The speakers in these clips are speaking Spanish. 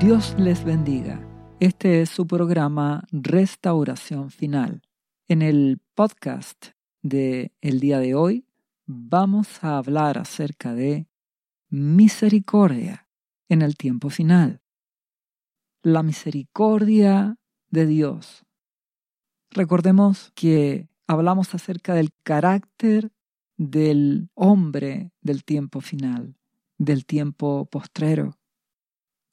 Dios les bendiga. Este es su programa Restauración Final. En el podcast de el día de hoy vamos a hablar acerca de misericordia en el tiempo final. La misericordia de Dios. Recordemos que hablamos acerca del carácter del hombre del tiempo final, del tiempo postrero.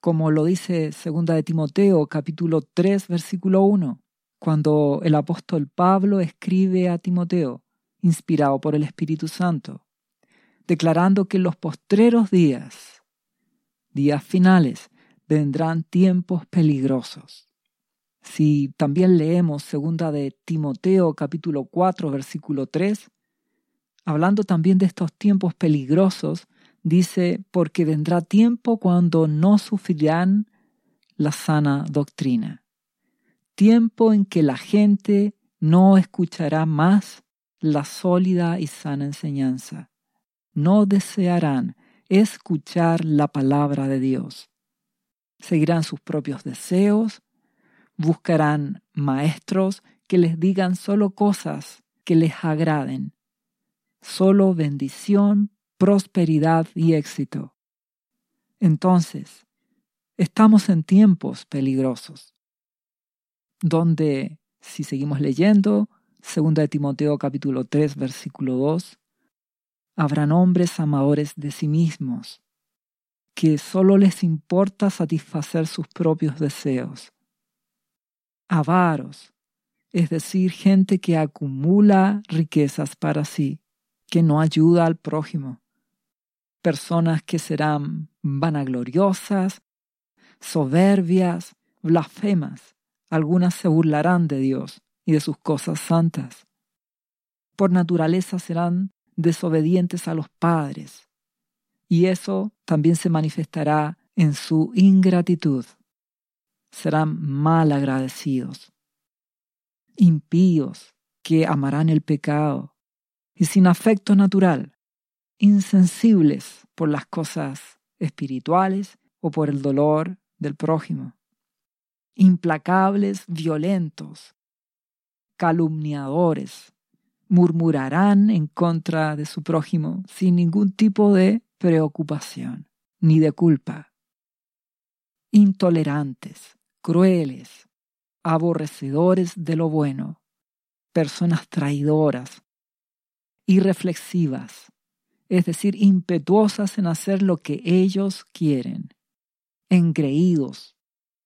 Como lo dice segunda de Timoteo capítulo 3 versículo 1, cuando el apóstol Pablo escribe a Timoteo, inspirado por el Espíritu Santo, declarando que en los postreros días, días finales, vendrán tiempos peligrosos. Si también leemos segunda de Timoteo capítulo 4 versículo 3, hablando también de estos tiempos peligrosos, dice, porque vendrá tiempo cuando no sufrirán la sana doctrina. Tiempo en que la gente no escuchará más la sólida y sana enseñanza. No desearán escuchar la palabra de Dios. Seguirán sus propios deseos, buscarán maestros que les digan solo cosas que les agraden, solo bendición, prosperidad y éxito. Entonces, estamos en tiempos peligrosos, donde, si seguimos leyendo, 2 de Timoteo capítulo 3 versículo 2, habrán hombres amadores de sí mismos, que solo les importa satisfacer sus propios deseos. Avaros, es decir, gente que acumula riquezas para sí, que no ayuda al prójimo. Personas que serán vanagloriosas, soberbias, blasfemas. Algunas se burlarán de Dios y de sus cosas santas. Por naturaleza serán desobedientes a los padres, y eso también se manifestará en su ingratitud. Serán mal agradecidos, impíos que amarán el pecado y sin afecto natural, insensibles por las cosas espirituales o por el dolor del prójimo, implacables, violentos, calumniadores, murmurarán en contra de su prójimo sin ningún tipo de preocupación ni de culpa. Intolerantes, crueles, aborrecedores de lo bueno, personas traidoras, irreflexivas, es decir, impetuosas en hacer lo que ellos quieren, engreídos,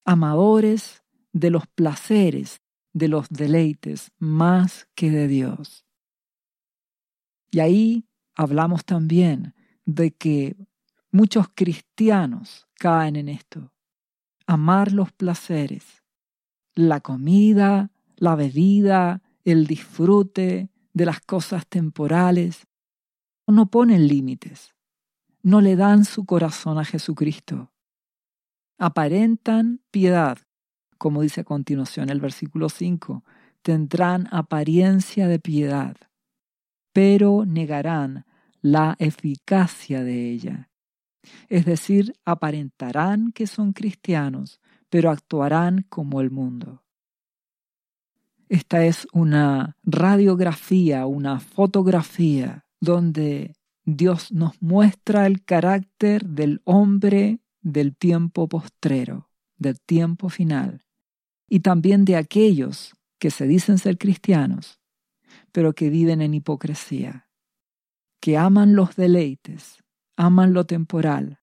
amadores de los placeres, de los deleites, más que de Dios. Y ahí hablamos también de que muchos cristianos caen en esto. Amar los placeres, la comida, la bebida, el disfrute de las cosas temporales. No ponen límites, no le dan su corazón a Jesucristo. Aparentan piedad, como dice a continuación el versículo 5, tendrán apariencia de piedad, pero negarán la eficacia de ella. Es decir, aparentarán que son cristianos, pero actuarán como el mundo. Esta es una radiografía, una fotografía donde Dios nos muestra el carácter del hombre del tiempo postrero, del tiempo final, y también de aquellos que se dicen ser cristianos, pero que viven en hipocresía, que aman los deleites, aman lo temporal,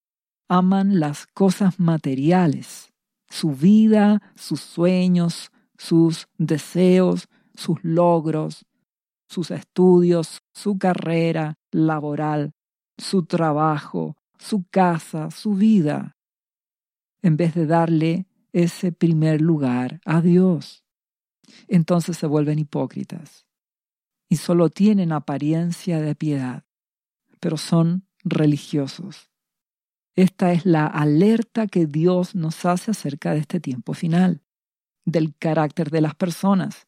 aman las cosas materiales, su vida, sus sueños, sus deseos, sus logros, sus estudios, su carrera laboral, su trabajo, su casa, su vida, en vez de darle ese primer lugar a Dios. Entonces se vuelven hipócritas y solo tienen apariencia de piedad, pero son religiosos. Esta es la alerta que Dios nos hace acerca de este tiempo final, del carácter de las personas.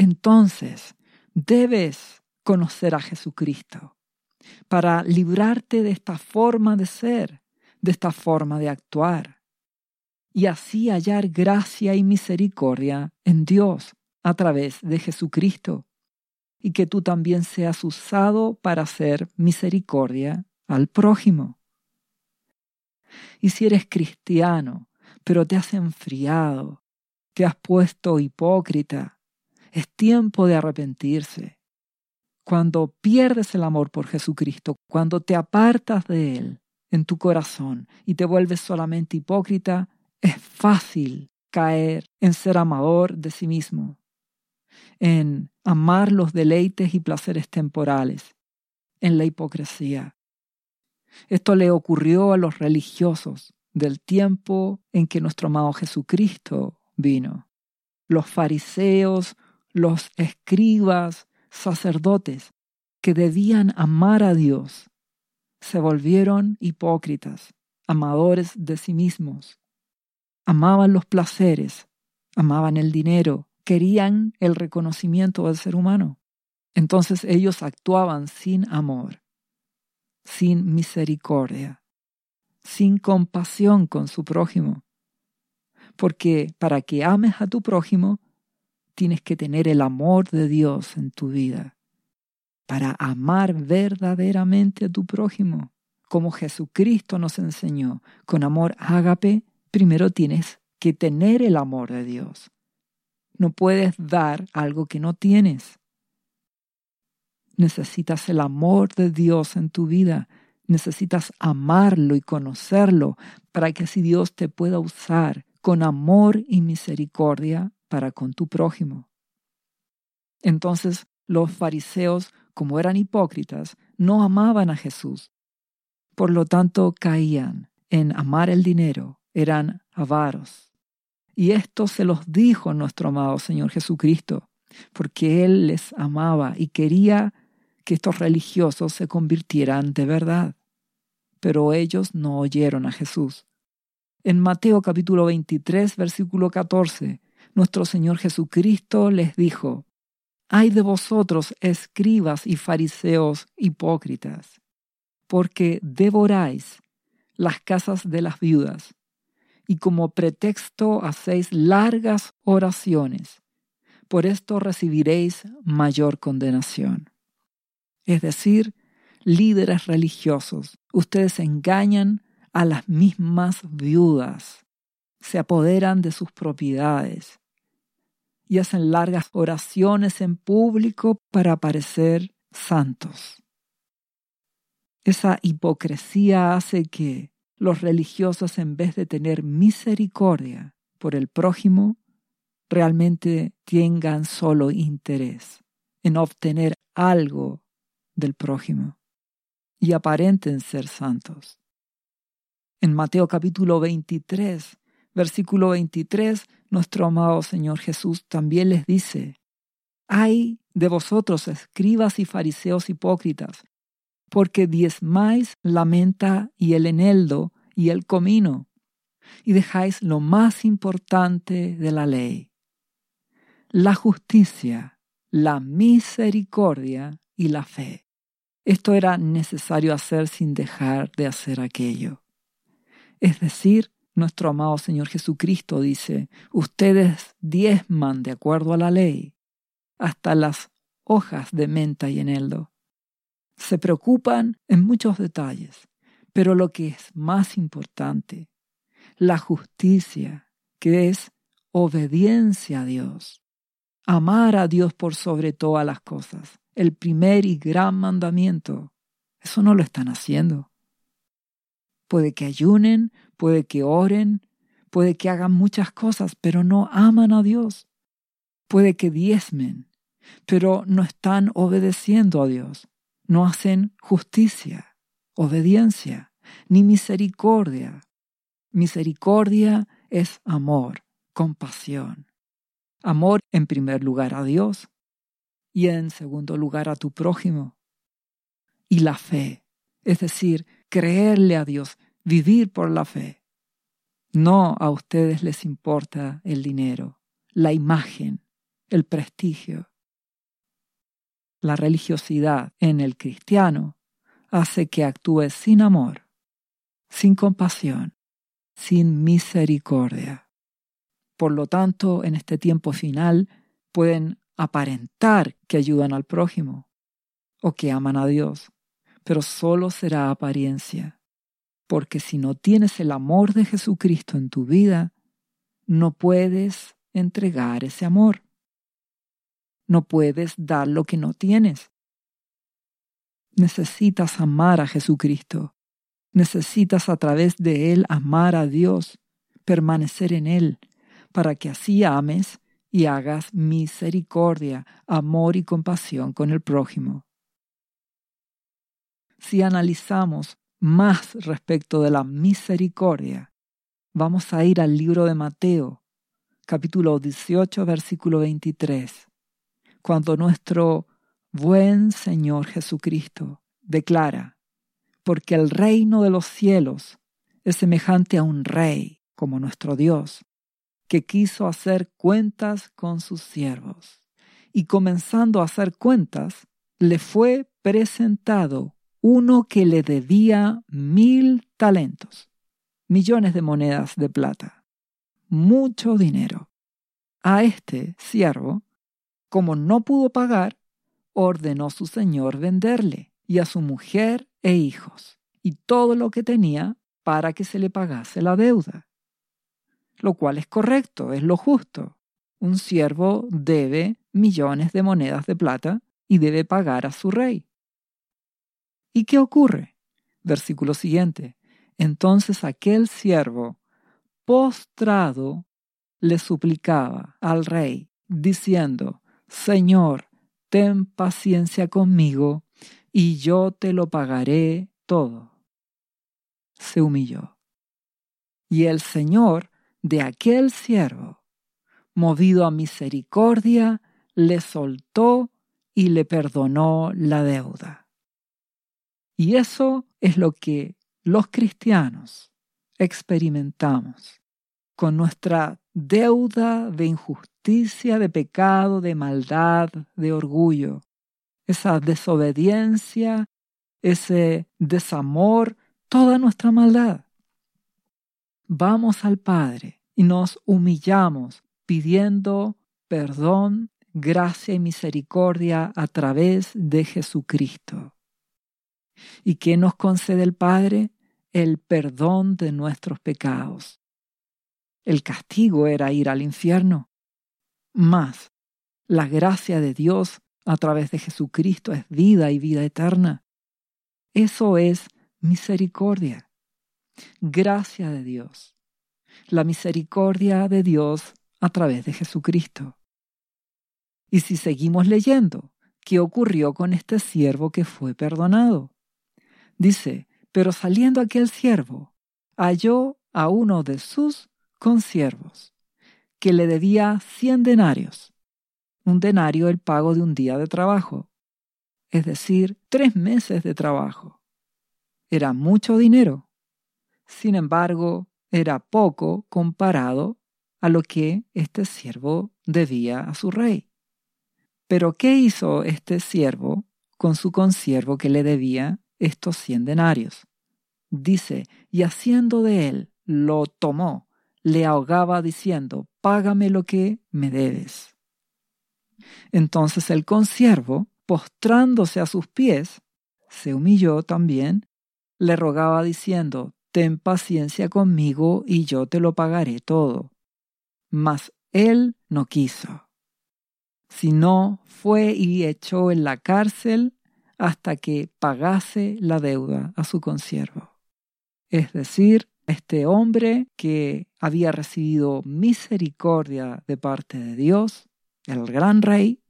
Entonces, debes conocer a Jesucristo para librarte de esta forma de ser, de esta forma de actuar. y así hallar gracia y misericordia en Dios a través de Jesucristo, y que tú también seas usado para hacer misericordia al prójimo. Y si eres cristiano, pero te has enfriado, te has puesto hipócrita, es tiempo de arrepentirse. Cuando pierdes el amor por Jesucristo, cuando te apartas de Él en tu corazón y te vuelves solamente hipócrita, es fácil caer en ser amador de sí mismo, en amar los deleites y placeres temporales, en la hipocresía. Esto le ocurrió a los religiosos del tiempo en que nuestro amado Jesucristo vino. Los fariseos, los escribas, sacerdotes, que debían amar a Dios, se volvieron hipócritas, amadores de sí mismos. Amaban los placeres, amaban el dinero, querían el reconocimiento del ser humano. Entonces ellos actuaban sin amor, sin misericordia, sin compasión con su prójimo. Porque para que ames a tu prójimo, tienes que tener el amor de Dios en tu vida. Para amar verdaderamente a tu prójimo, como Jesucristo nos enseñó, con amor ágape, primero tienes que tener el amor de Dios. No puedes dar algo que no tienes. Necesitas el amor de Dios en tu vida. Necesitas amarlo y conocerlo para que así Dios te pueda usar con amor y misericordia para con tu prójimo. Entonces los fariseos, como eran hipócritas, no amaban a Jesús. Por lo tanto, caían en amar el dinero, eran avaros. Y esto se los dijo nuestro amado Señor Jesucristo, porque Él les amaba y quería que estos religiosos se convirtieran de verdad. Pero ellos no oyeron a Jesús. En Mateo capítulo 23, versículo 14, nuestro Señor Jesucristo les dijo, Ay de vosotros, escribas y fariseos hipócritas, porque devoráis las casas de las viudas y como pretexto hacéis largas oraciones. Por esto recibiréis mayor condenación. Es decir, líderes religiosos, ustedes engañan a las mismas viudas, se apoderan de sus propiedades y hacen largas oraciones en público para parecer santos. Esa hipocresía hace que los religiosos en vez de tener misericordia por el prójimo, realmente tengan solo interés en obtener algo del prójimo y aparenten ser santos. En Mateo capítulo 23, versículo 23, nuestro amado Señor Jesús también les dice, Ay de vosotros, escribas y fariseos hipócritas, porque diezmáis la menta y el eneldo y el comino, y dejáis lo más importante de la ley, la justicia, la misericordia y la fe. Esto era necesario hacer sin dejar de hacer aquello. Es decir, nuestro amado Señor Jesucristo dice, ustedes diezman de acuerdo a la ley, hasta las hojas de menta y eneldo. Se preocupan en muchos detalles, pero lo que es más importante, la justicia, que es obediencia a Dios, amar a Dios por sobre todas las cosas, el primer y gran mandamiento, eso no lo están haciendo. Puede que ayunen, puede que oren, puede que hagan muchas cosas, pero no aman a Dios. Puede que diezmen, pero no están obedeciendo a Dios no hacen justicia, obediencia, ni misericordia. Misericordia es amor, compasión. Amor en primer lugar a Dios y en segundo lugar a tu prójimo. Y la fe, es decir, creerle a Dios, vivir por la fe. No a ustedes les importa el dinero, la imagen, el prestigio. La religiosidad en el cristiano hace que actúe sin amor, sin compasión, sin misericordia. Por lo tanto, en este tiempo final pueden aparentar que ayudan al prójimo o que aman a Dios, pero solo será apariencia, porque si no tienes el amor de Jesucristo en tu vida, no puedes entregar ese amor. No puedes dar lo que no tienes. Necesitas amar a Jesucristo. Necesitas a través de Él amar a Dios, permanecer en Él, para que así ames y hagas misericordia, amor y compasión con el prójimo. Si analizamos más respecto de la misericordia, vamos a ir al libro de Mateo, capítulo 18, versículo 23, cuando nuestro buen Señor Jesucristo declara, porque el reino de los cielos es semejante a un rey como nuestro Dios, que quiso hacer cuentas con sus siervos. Y comenzando a hacer cuentas, le fue presentado uno que le debía mil talentos, millones de monedas de plata, mucho dinero. A este siervo, como no pudo pagar, ordenó su señor venderle y a su mujer e hijos y todo lo que tenía para que se le pagase la deuda. Lo cual es correcto, es lo justo. Un siervo debe millones de monedas de plata y debe pagar a su rey. ¿Y qué ocurre? Versículo siguiente. Entonces aquel siervo, postrado, le suplicaba al rey, diciendo, Señor, ten paciencia conmigo, y yo te lo pagaré todo. Se humilló. Y el Señor de aquel siervo, movido a misericordia, le soltó y le perdonó la deuda. Y eso es lo que los cristianos experimentamos con nuestra deuda de injusticia, de pecado, de maldad, de orgullo, esa desobediencia, ese desamor, toda nuestra maldad. Vamos al Padre y nos humillamos pidiendo perdón, gracia y misericordia a través de Jesucristo. ¿Y qué nos concede el Padre? El perdón de nuestros pecados. El castigo era ir al infierno. Más, la gracia de Dios a través de Jesucristo es vida y vida eterna. Eso es misericordia. Gracia de Dios. La misericordia de Dios a través de Jesucristo. Y si seguimos leyendo, ¿qué ocurrió con este siervo que fue perdonado? Dice, pero saliendo aquel siervo, halló a uno de sus consiervos, que le debía cien denarios, un denario el pago de un día de trabajo, es decir, tres meses de trabajo. Era mucho dinero. Sin embargo, era poco comparado a lo que este siervo debía a su rey. Pero ¿qué hizo este siervo con su consiervo que le debía estos cien denarios. Dice, y haciendo de él, lo tomó, le ahogaba diciendo, págame lo que me debes. Entonces el consiervo, postrándose a sus pies, se humilló también, le rogaba diciendo, ten paciencia conmigo y yo te lo pagaré todo. Mas él no quiso, sino fue y echó en la cárcel hasta que pagase la deuda a su consiervo. Es decir, este hombre que había recibido misericordia de parte de Dios, el gran rey,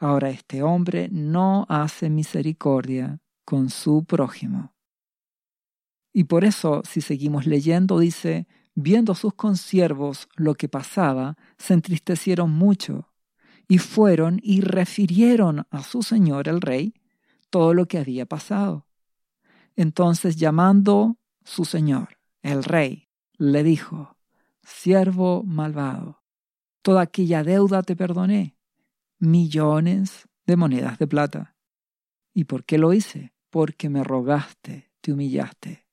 ahora este hombre no hace misericordia con su prójimo. Y por eso, si seguimos leyendo, dice, viendo sus consiervos lo que pasaba, se entristecieron mucho, y fueron y refirieron a su señor el rey todo lo que había pasado. Entonces llamando su señor, el rey, le dijo, siervo malvado, toda aquella deuda te perdoné, millones de monedas de plata. ¿Y por qué lo hice? Porque me rogaste, te humillaste.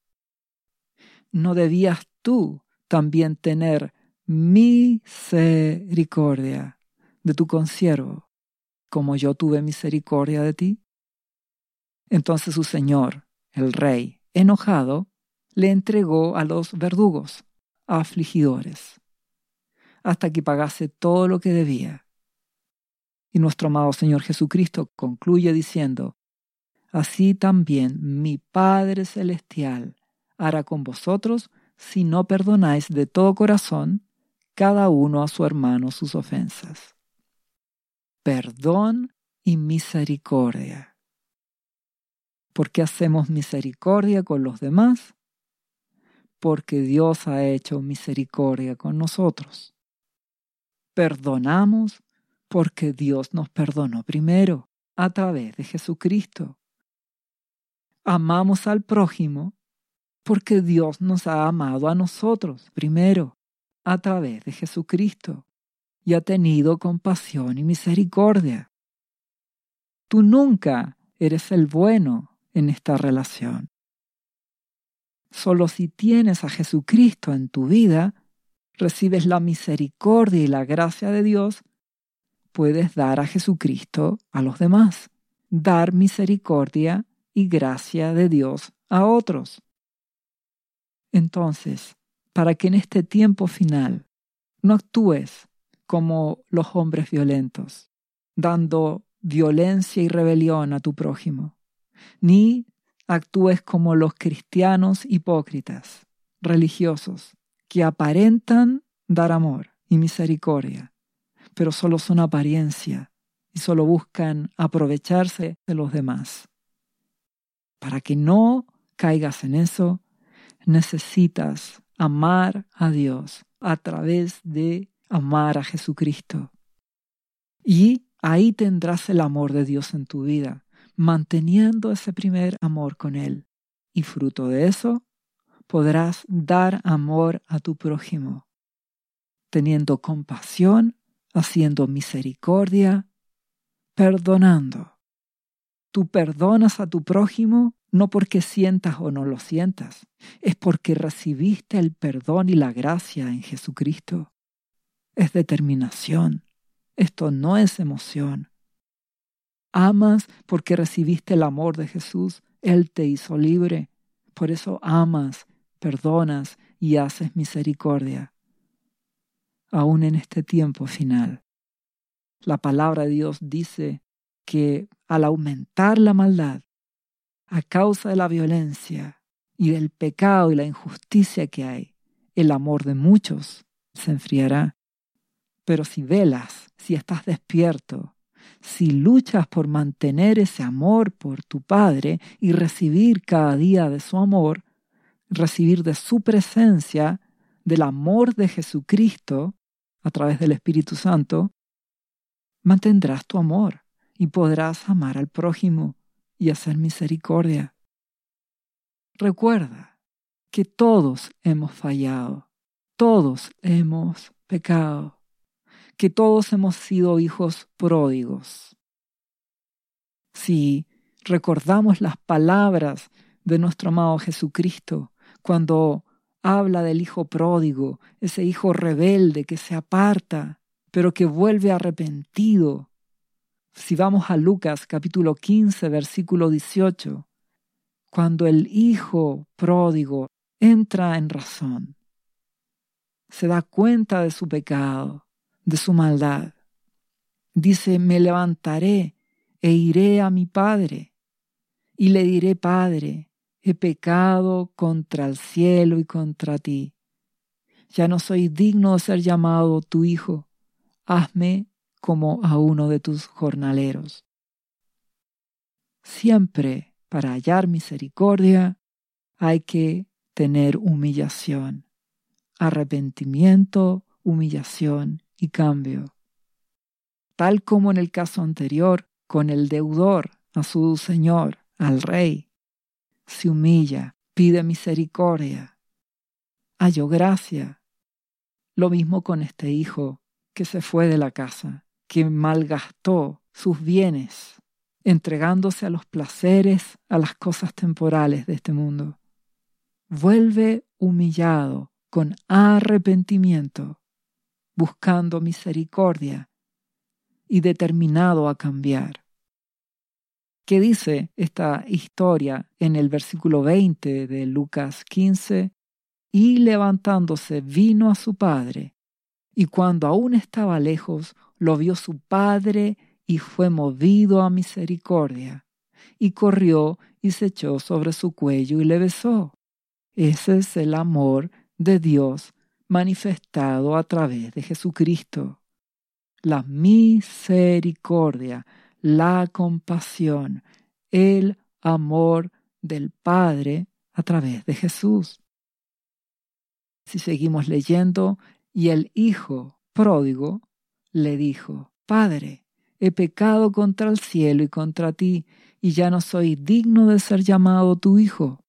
¿No debías tú también tener misericordia de tu consiervo, como yo tuve misericordia de ti? Entonces su señor, el rey, enojado, le entregó a los verdugos, afligidores, hasta que pagase todo lo que debía. Y nuestro amado Señor Jesucristo concluye diciendo, Así también mi Padre Celestial hará con vosotros si no perdonáis de todo corazón cada uno a su hermano sus ofensas. Perdón y misericordia. ¿Por qué hacemos misericordia con los demás? Porque Dios ha hecho misericordia con nosotros. Perdonamos porque Dios nos perdonó primero a través de Jesucristo. Amamos al prójimo porque Dios nos ha amado a nosotros primero a través de Jesucristo y ha tenido compasión y misericordia. Tú nunca eres el bueno en esta relación. Solo si tienes a Jesucristo en tu vida, recibes la misericordia y la gracia de Dios, puedes dar a Jesucristo a los demás, dar misericordia y gracia de Dios a otros. Entonces, para que en este tiempo final no actúes como los hombres violentos, dando violencia y rebelión a tu prójimo, ni actúes como los cristianos hipócritas, religiosos, que aparentan dar amor y misericordia, pero solo son apariencia y solo buscan aprovecharse de los demás. Para que no caigas en eso, necesitas amar a Dios a través de amar a Jesucristo. Y ahí tendrás el amor de Dios en tu vida, manteniendo ese primer amor con Él. Y fruto de eso, podrás dar amor a tu prójimo, teniendo compasión, haciendo misericordia, perdonando. Tú perdonas a tu prójimo no porque sientas o no lo sientas, es porque recibiste el perdón y la gracia en Jesucristo. Es determinación. Esto no es emoción. Amas porque recibiste el amor de Jesús. Él te hizo libre. Por eso amas, perdonas y haces misericordia. Aún en este tiempo final. La palabra de Dios dice que al aumentar la maldad, a causa de la violencia y del pecado y la injusticia que hay, el amor de muchos se enfriará. Pero si velas, si estás despierto, si luchas por mantener ese amor por tu Padre y recibir cada día de su amor, recibir de su presencia, del amor de Jesucristo a través del Espíritu Santo, mantendrás tu amor y podrás amar al prójimo y hacer misericordia. Recuerda que todos hemos fallado, todos hemos pecado, que todos hemos sido hijos pródigos. Si recordamos las palabras de nuestro amado Jesucristo cuando habla del hijo pródigo, ese hijo rebelde que se aparta, pero que vuelve arrepentido si vamos a Lucas capítulo 15, versículo 18, cuando el hijo pródigo entra en razón, se da cuenta de su pecado, de su maldad, dice, me levantaré e iré a mi padre y le diré, Padre, he pecado contra el cielo y contra ti. Ya no soy digno de ser llamado tu hijo. Hazme como a uno de tus jornaleros. Siempre para hallar misericordia hay que tener humillación, arrepentimiento, humillación y cambio. Tal como en el caso anterior, con el deudor a su señor, al rey, se humilla, pide misericordia, halló gracia. Lo mismo con este hijo que se fue de la casa que malgastó sus bienes entregándose a los placeres, a las cosas temporales de este mundo. Vuelve humillado con arrepentimiento, buscando misericordia y determinado a cambiar. ¿Qué dice esta historia en el versículo 20 de Lucas 15? Y levantándose vino a su padre, y cuando aún estaba lejos, lo vio su padre y fue movido a misericordia, y corrió y se echó sobre su cuello y le besó. Ese es el amor de Dios manifestado a través de Jesucristo. La misericordia la compasión, el amor del Padre a través de Jesús. Si seguimos leyendo, y el Hijo pródigo le dijo, Padre, he pecado contra el cielo y contra ti, y ya no soy digno de ser llamado tu Hijo.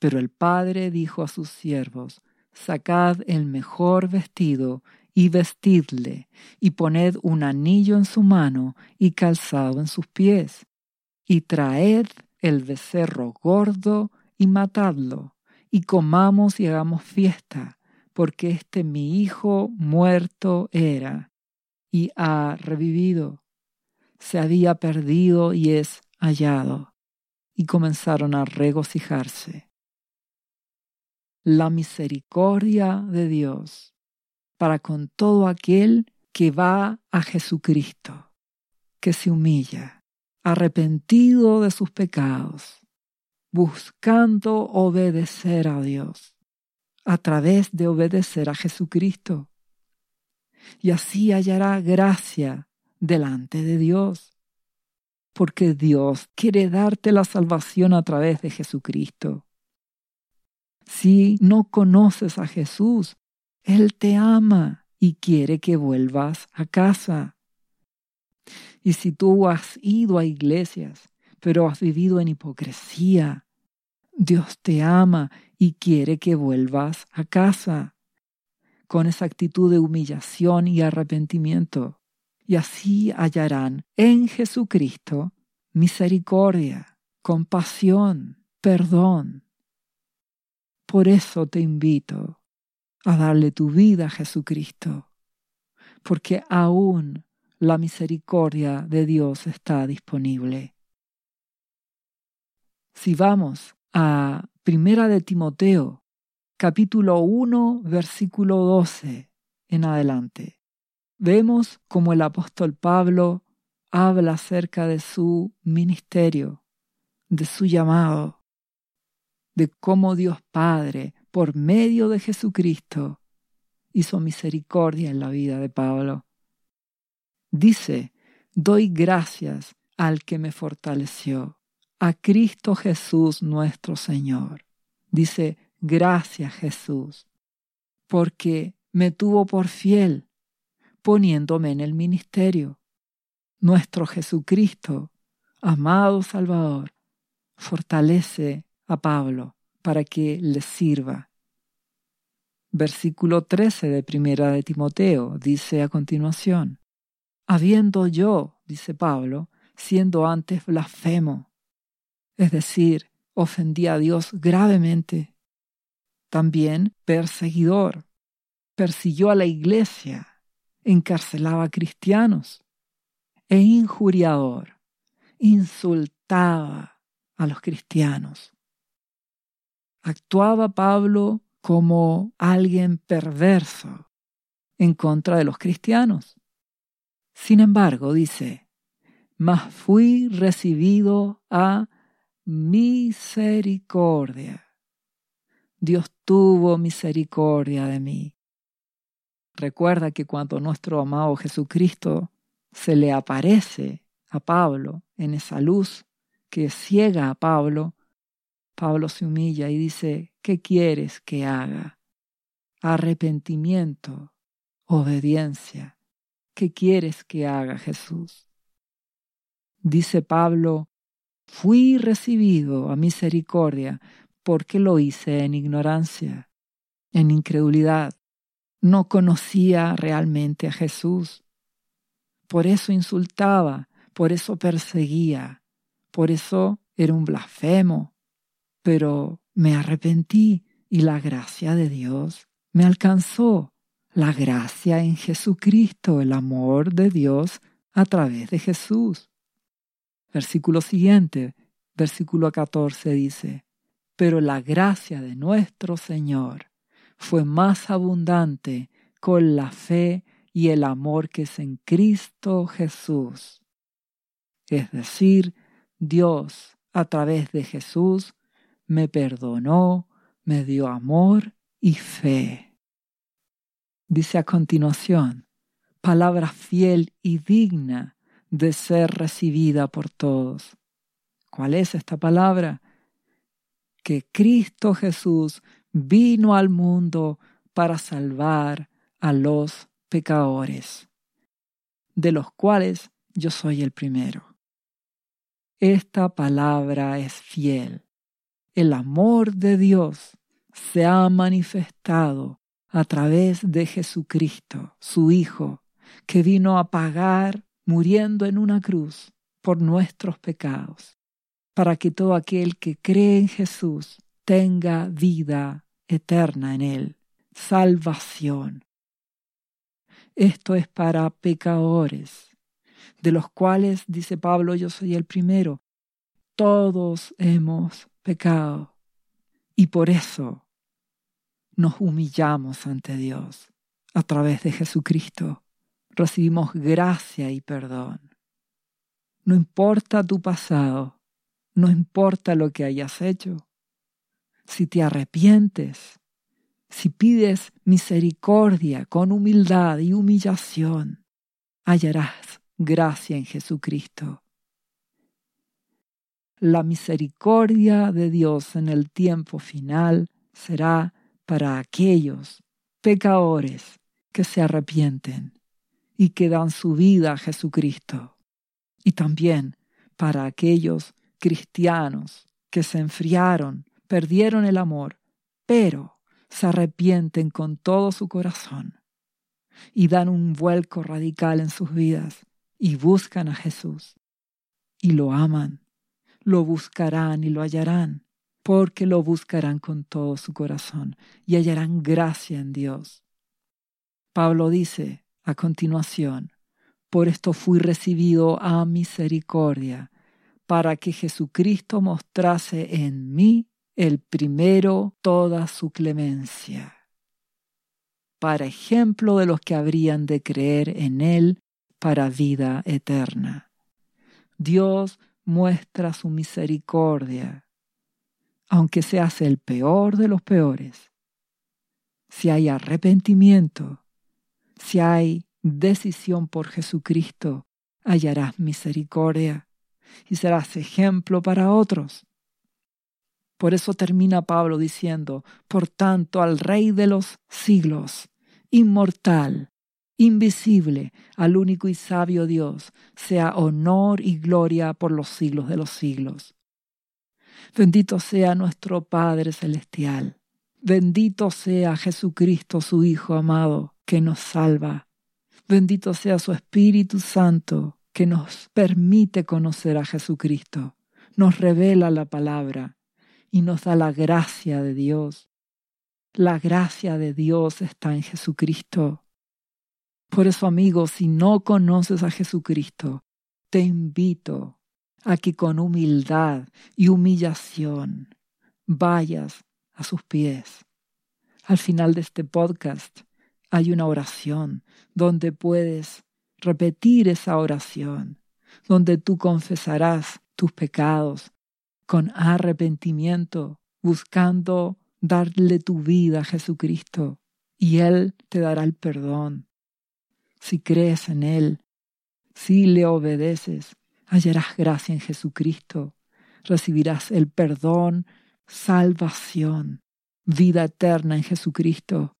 Pero el Padre dijo a sus siervos, Sacad el mejor vestido y vestidle, y poned un anillo en su mano y calzado en sus pies, y traed el becerro gordo y matadlo, y comamos y hagamos fiesta, porque este mi hijo muerto era, y ha revivido, se había perdido y es hallado, y comenzaron a regocijarse. La misericordia de Dios para con todo aquel que va a Jesucristo, que se humilla, arrepentido de sus pecados, buscando obedecer a Dios a través de obedecer a Jesucristo. Y así hallará gracia delante de Dios, porque Dios quiere darte la salvación a través de Jesucristo. Si no conoces a Jesús, él te ama y quiere que vuelvas a casa. Y si tú has ido a iglesias, pero has vivido en hipocresía, Dios te ama y quiere que vuelvas a casa con esa actitud de humillación y arrepentimiento. Y así hallarán en Jesucristo misericordia, compasión, perdón. Por eso te invito a darle tu vida a Jesucristo, porque aún la misericordia de Dios está disponible. Si vamos a Primera de Timoteo, capítulo 1, versículo 12 en adelante, vemos como el apóstol Pablo habla acerca de su ministerio, de su llamado, de cómo Dios Padre por medio de Jesucristo, hizo misericordia en la vida de Pablo. Dice, doy gracias al que me fortaleció, a Cristo Jesús nuestro Señor. Dice, gracias Jesús, porque me tuvo por fiel, poniéndome en el ministerio. Nuestro Jesucristo, amado Salvador, fortalece a Pablo para que les sirva. Versículo 13 de Primera de Timoteo dice a continuación, habiendo yo, dice Pablo, siendo antes blasfemo, es decir, ofendí a Dios gravemente, también perseguidor, persiguió a la iglesia, encarcelaba a cristianos, e injuriador, insultaba a los cristianos actuaba Pablo como alguien perverso en contra de los cristianos. Sin embargo, dice, mas fui recibido a misericordia. Dios tuvo misericordia de mí. Recuerda que cuando nuestro amado Jesucristo se le aparece a Pablo en esa luz que ciega a Pablo, Pablo se humilla y dice, ¿qué quieres que haga? Arrepentimiento, obediencia. ¿Qué quieres que haga Jesús? Dice Pablo, fui recibido a misericordia porque lo hice en ignorancia, en incredulidad. No conocía realmente a Jesús. Por eso insultaba, por eso perseguía, por eso era un blasfemo, pero me arrepentí y la gracia de Dios me alcanzó. La gracia en Jesucristo, el amor de Dios a través de Jesús. Versículo siguiente, versículo 14 dice, pero la gracia de nuestro Señor fue más abundante con la fe y el amor que es en Cristo Jesús. Es decir, Dios, a través de Jesús, me perdonó, me dio amor y fe. Dice a continuación, palabra fiel y digna de ser recibida por todos. ¿Cuál es esta palabra? Que Cristo Jesús vino al mundo para salvar a los pecadores, de los cuales yo soy el primero. Esta palabra es fiel. El amor de Dios se ha manifestado a través de Jesucristo, su Hijo, que vino a pagar muriendo en una cruz por nuestros pecados, para que todo aquel que cree en Jesús tenga vida eterna en Él, salvación. Esto es para pecadores, de los cuales, dice Pablo, yo soy el primero. Todos hemos pecado y por eso nos humillamos ante Dios a través de Jesucristo. Recibimos gracia y perdón. No importa tu pasado, no importa lo que hayas hecho. Si te arrepientes, si pides misericordia con humildad y humillación, hallarás gracia en Jesucristo. La misericordia de Dios en el tiempo final será para aquellos pecadores que se arrepienten y que dan su vida a Jesucristo, y también para aquellos cristianos que se enfriaron, perdieron el amor, pero se arrepienten con todo su corazón y dan un vuelco radical en sus vidas y buscan a Jesús y lo aman, lo buscarán y lo hallarán, porque lo buscarán con todo su corazón y hallarán gracia en Dios. Pablo dice a continuación, por esto fui recibido a misericordia, para que Jesucristo mostrase en mí el primero toda su clemencia, para ejemplo de los que habrían de creer en Él para vida eterna. Dios muestra su misericordia, aunque seas el peor de los peores. Si hay arrepentimiento, si hay decisión por Jesucristo, hallarás misericordia y serás ejemplo para otros. Por eso termina Pablo diciendo, por tanto, al Rey de los siglos, inmortal, invisible, al único y sabio Dios, sea honor y gloria por los siglos de los siglos. Bendito sea nuestro Padre Celestial. Bendito sea Jesucristo, su Hijo amado, que nos salva. Bendito sea su Espíritu Santo, que nos permite conocer a Jesucristo, nos revela la palabra y nos da la gracia de Dios. La gracia de Dios está en Jesucristo. Por eso, amigos, si no conoces a Jesucristo, te invito a que con humildad y humillación vayas a sus pies. Al final de este podcast hay una oración donde puedes repetir esa oración, donde tú confesarás tus pecados con arrepentimiento, buscando darle tu vida a Jesucristo, y Él te dará el perdón si crees en Él, si le obedeces, hallarás gracia en Jesucristo, recibirás el perdón, salvación, vida eterna en Jesucristo.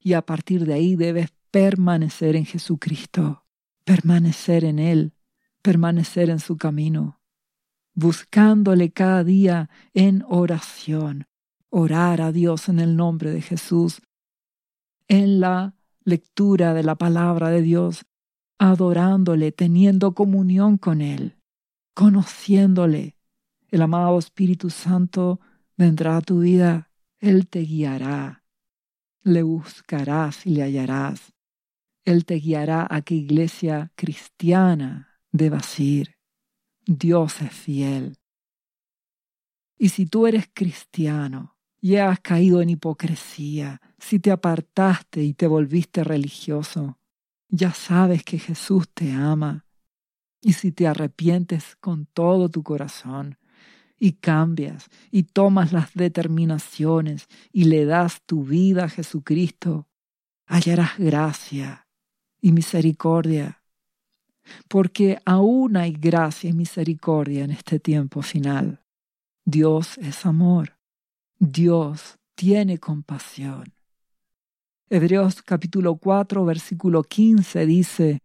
Y a partir de ahí debes permanecer en Jesucristo, permanecer en Él, permanecer en su camino, buscándole cada día en oración, orar a Dios en el nombre de Jesús, en la lectura de la palabra de Dios, adorándole, teniendo comunión con Él, conociéndole. El amado Espíritu Santo vendrá a tu vida Él te guiará, le buscarás y le hallarás. Él te guiará a qué iglesia cristiana debas ir. Dios es fiel. Y si tú eres cristiano y has caído en hipocresía, si te apartaste y te volviste religioso, ya sabes que Jesús te ama. Y si te arrepientes con todo tu corazón y cambias y tomas las determinaciones y le das tu vida a Jesucristo, hallarás gracia y misericordia. Porque aún hay gracia y misericordia en este tiempo final. Dios es amor. Dios tiene compasión. Hebreos capítulo 4, versículo 15 dice,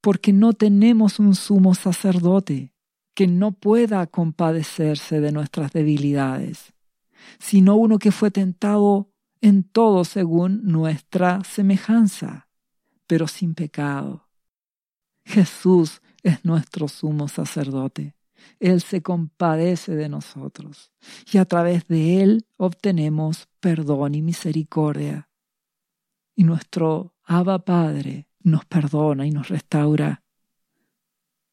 porque no tenemos un sumo sacerdote que no pueda compadecerse de nuestras debilidades, sino uno que fue tentado en todo según nuestra semejanza, pero sin pecado. Jesús es nuestro sumo sacerdote. Él se compadece de nosotros y a través de Él obtenemos perdón y misericordia. Y nuestro Abba Padre nos perdona y nos restaura.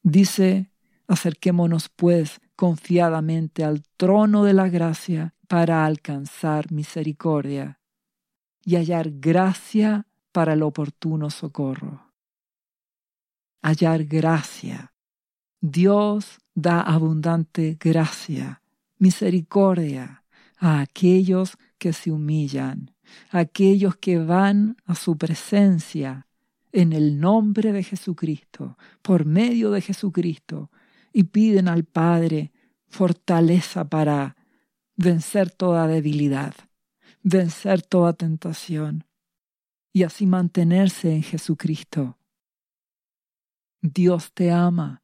Dice, acerquémonos pues confiadamente al trono de la gracia para alcanzar misericordia y hallar gracia para el oportuno socorro. Hallar gracia. Dios da abundante gracia, misericordia a aquellos que se humillan, aquellos que van a su presencia en el nombre de Jesucristo, por medio de Jesucristo, y piden al Padre fortaleza para vencer toda debilidad, vencer toda tentación, y así mantenerse en Jesucristo. Dios te ama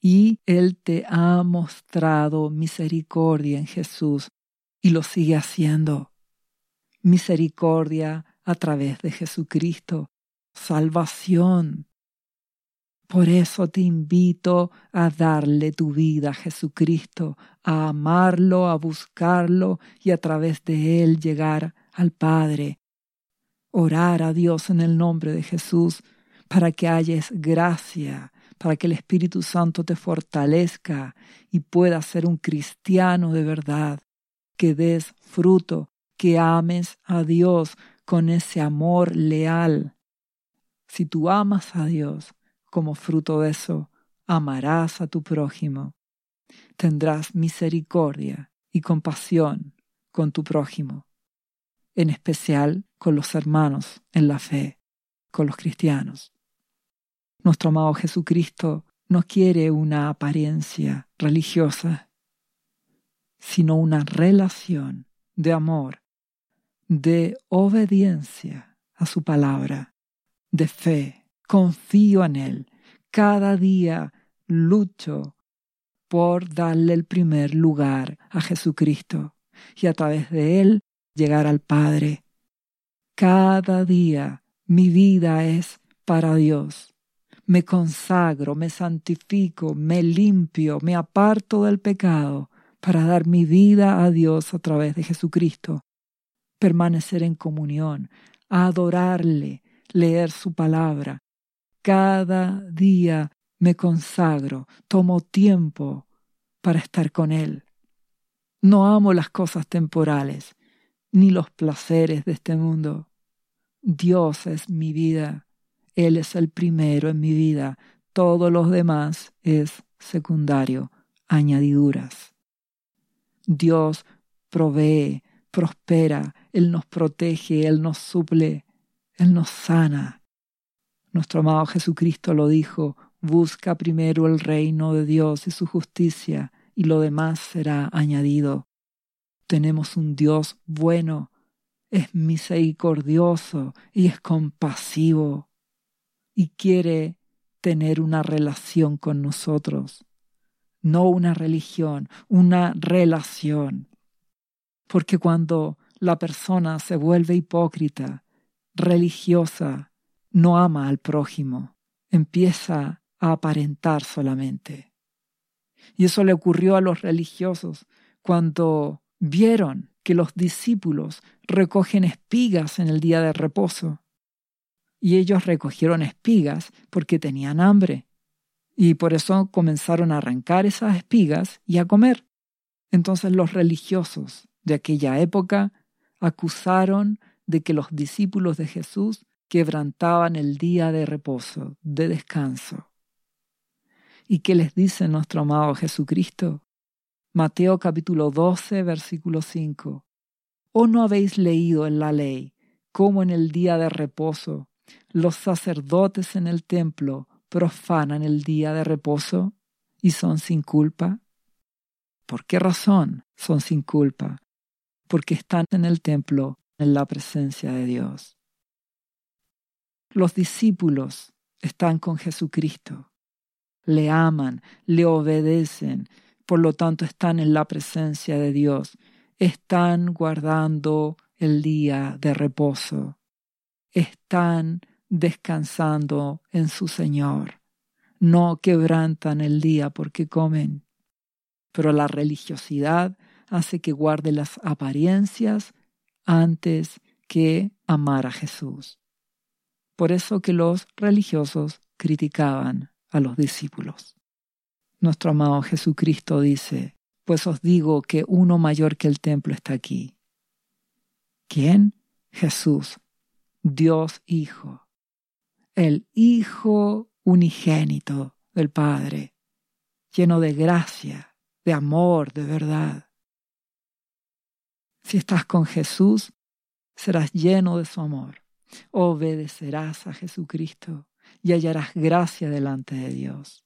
y Él te ha mostrado misericordia en Jesús y lo sigue haciendo. Misericordia a través de Jesucristo, salvación. Por eso te invito a darle tu vida a Jesucristo, a amarlo, a buscarlo y a través de Él llegar al Padre. Orar a Dios en el nombre de Jesús para que halles gracia, para que el Espíritu Santo te fortalezca y puedas ser un cristiano de verdad, que des fruto, que ames a Dios con ese amor leal. Si tú amas a Dios, como fruto de eso, amarás a tu prójimo. Tendrás misericordia y compasión con tu prójimo, en especial con los hermanos en la fe, con los cristianos. Nuestro amado Jesucristo no quiere una apariencia religiosa, sino una relación de amor, de obediencia a su palabra, de fe. Confío en Él. Cada día lucho por darle el primer lugar a Jesucristo y a través de Él llegar al Padre. Cada día mi vida es para Dios me consagro, me santifico, me limpio, me aparto del pecado para dar mi vida a Dios a través de Jesucristo, permanecer en comunión, adorarle, leer su palabra. Cada día me consagro, tomo tiempo para estar con Él. No amo las cosas temporales, ni los placeres de este mundo. Dios es mi vida él es el primero en mi vida, todo lo demás es secundario, añadiduras. Dios provee, prospera, Él nos protege, Él nos suple, Él nos sana. Nuestro amado Jesucristo lo dijo, busca primero el reino de Dios y su justicia, y lo demás será añadido. Tenemos un Dios bueno, es misericordioso y es compasivo y quiere tener una relación con nosotros. No una religión, una relación. Porque cuando la persona se vuelve hipócrita, religiosa, no ama al prójimo, empieza a aparentar solamente. Y eso le ocurrió a los religiosos cuando vieron que los discípulos recogen espigas en el día de reposo. Y ellos recogieron espigas porque tenían hambre. Y por eso comenzaron a arrancar esas espigas y a comer. Entonces los religiosos de aquella época acusaron de que los discípulos de Jesús quebrantaban el día de reposo, de descanso. ¿Y qué les dice nuestro amado Jesucristo? Mateo capítulo 12, versículo 5. ¿O no habéis leído en la ley cómo en el día de reposo los sacerdotes en el templo profanan el día de reposo y son sin culpa? ¿Por qué razón son sin culpa? Porque están en el templo en la presencia de Dios. Los discípulos están con Jesucristo, le aman, le obedecen, por lo tanto están en la presencia de Dios, están guardando el día de reposo, están descansando en su Señor, no quebrantan el día porque comen, pero la religiosidad hace que guarde las apariencias antes que amar a Jesús. Por eso que los religiosos criticaban a los discípulos. Nuestro amado Jesucristo dice, pues os digo que uno mayor que el templo está aquí. ¿Quién? Jesús, Dios Hijo, el Hijo unigénito del Padre, lleno de gracia, de amor, de verdad. Si estás con Jesús, serás lleno de su amor. Obedecerás a Jesucristo y hallarás gracia delante de Dios.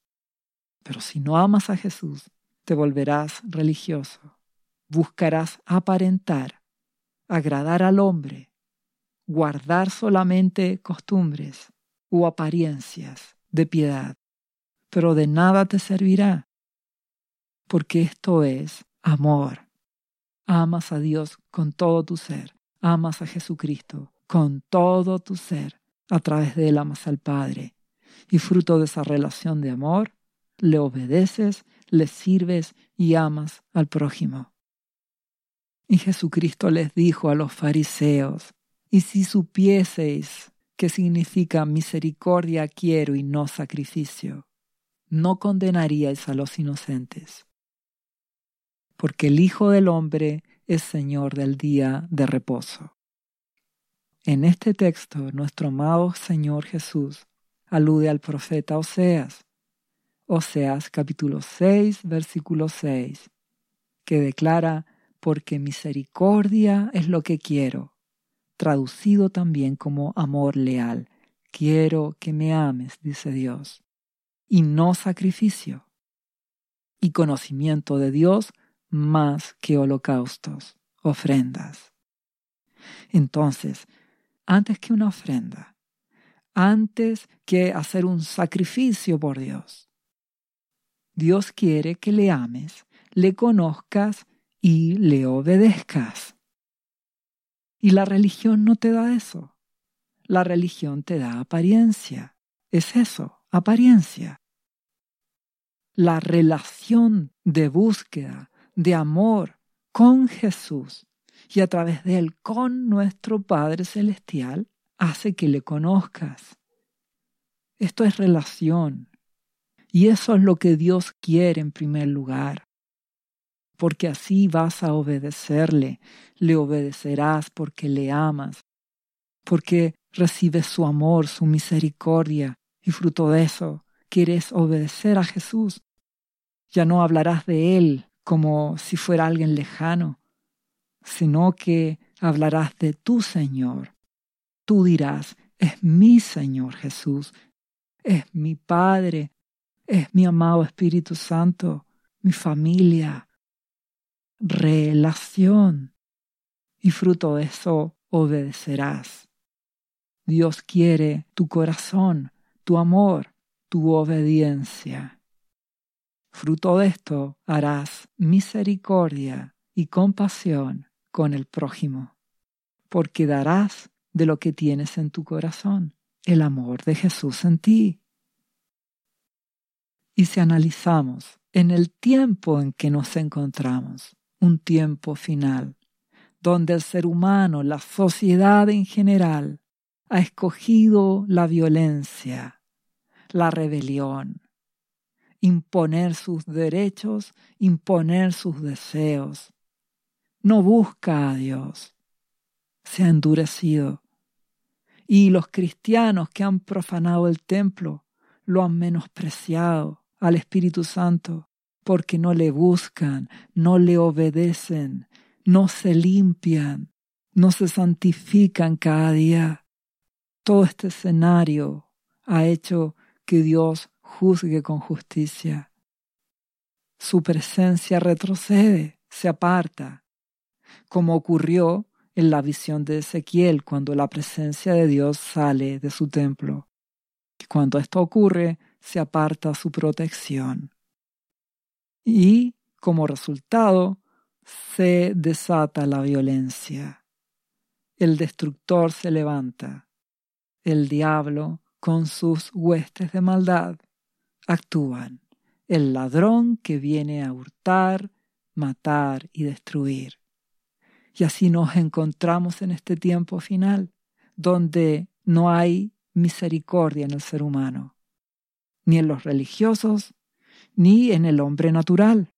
Pero si no amas a Jesús, te volverás religioso. Buscarás aparentar, agradar al hombre, guardar solamente costumbres u apariencias de piedad, pero de nada te servirá, porque esto es amor. Amas a Dios con todo tu ser, amas a Jesucristo con todo tu ser, a través de él amas al Padre, y fruto de esa relación de amor, le obedeces, le sirves y amas al prójimo. Y Jesucristo les dijo a los fariseos, y si supieseis qué significa misericordia quiero y no sacrificio, no condenaríais a los inocentes porque el Hijo del Hombre es Señor del día de reposo. En este texto, nuestro amado Señor Jesús alude al profeta Oseas, Oseas capítulo 6, versículo 6, que declara, porque misericordia es lo que quiero, traducido también como amor leal. Quiero que me ames, dice Dios, y no sacrificio. Y conocimiento de Dios más que holocaustos, ofrendas. Entonces, antes que una ofrenda, antes que hacer un sacrificio por Dios, Dios quiere que le ames, le conozcas y le obedezcas. Y la religión no te da eso. La religión te da apariencia. Es eso, apariencia. La relación de búsqueda de amor con Jesús y a través de él con nuestro Padre Celestial hace que le conozcas. Esto es relación. Y eso es lo que Dios quiere en primer lugar. Porque así vas a obedecerle, le obedecerás porque le amas, porque recibes su amor, su misericordia, y fruto de eso quieres obedecer a Jesús. Ya no hablarás de Él como si fuera alguien lejano, sino que hablarás de tu Señor. Tú dirás, es mi Señor Jesús, es mi Padre, es mi amado Espíritu Santo, mi familia, relación. Y fruto de eso obedecerás. Dios quiere tu corazón, tu amor, tu obediencia. Fruto de esto harás misericordia y compasión con el prójimo, porque darás de lo que tienes en tu corazón, el amor de Jesús en ti. Y si analizamos en el tiempo en que nos encontramos, un tiempo final, donde el ser humano, la sociedad en general, ha escogido la violencia, la rebelión, imponer sus derechos, imponer sus deseos. No busca a Dios. Se ha endurecido. Y los cristianos que han profanado el templo lo han menospreciado al Espíritu Santo porque no le buscan, no le obedecen, no se limpian, no se santifican cada día. Todo este escenario ha hecho que Dios juzgue con justicia. Su presencia retrocede, se aparta, como ocurrió en la visión de Ezequiel cuando la presencia de Dios sale de su templo. Y cuando esto ocurre, se aparta su protección. Y, como resultado, se desata la violencia. El destructor se levanta. El diablo, con sus huestes de maldad, actúan. El ladrón que viene a hurtar, matar y destruir. Y así nos encontramos en este tiempo final, donde no hay misericordia en el ser humano, ni en los religiosos, ni en el hombre natural,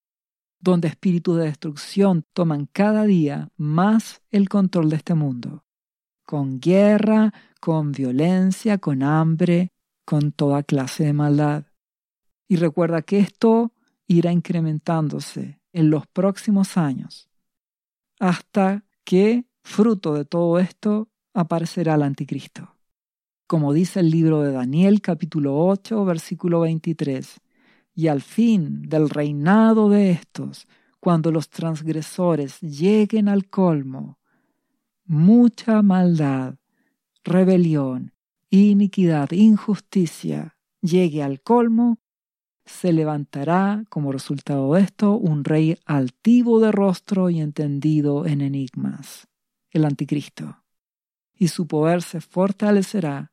donde espíritus de destrucción toman cada día más el control de este mundo, con guerra, con violencia, con hambre, con toda clase de maldad. Y recuerda que esto irá incrementándose en los próximos años, hasta que, fruto de todo esto, aparecerá el anticristo. Como dice el libro de Daniel capítulo 8, versículo 23, y al fin del reinado de estos, cuando los transgresores lleguen al colmo, mucha maldad, rebelión, iniquidad, injusticia llegue al colmo, se levantará como resultado de esto un rey altivo de rostro y entendido en enigmas, el anticristo. Y su poder se fortalecerá,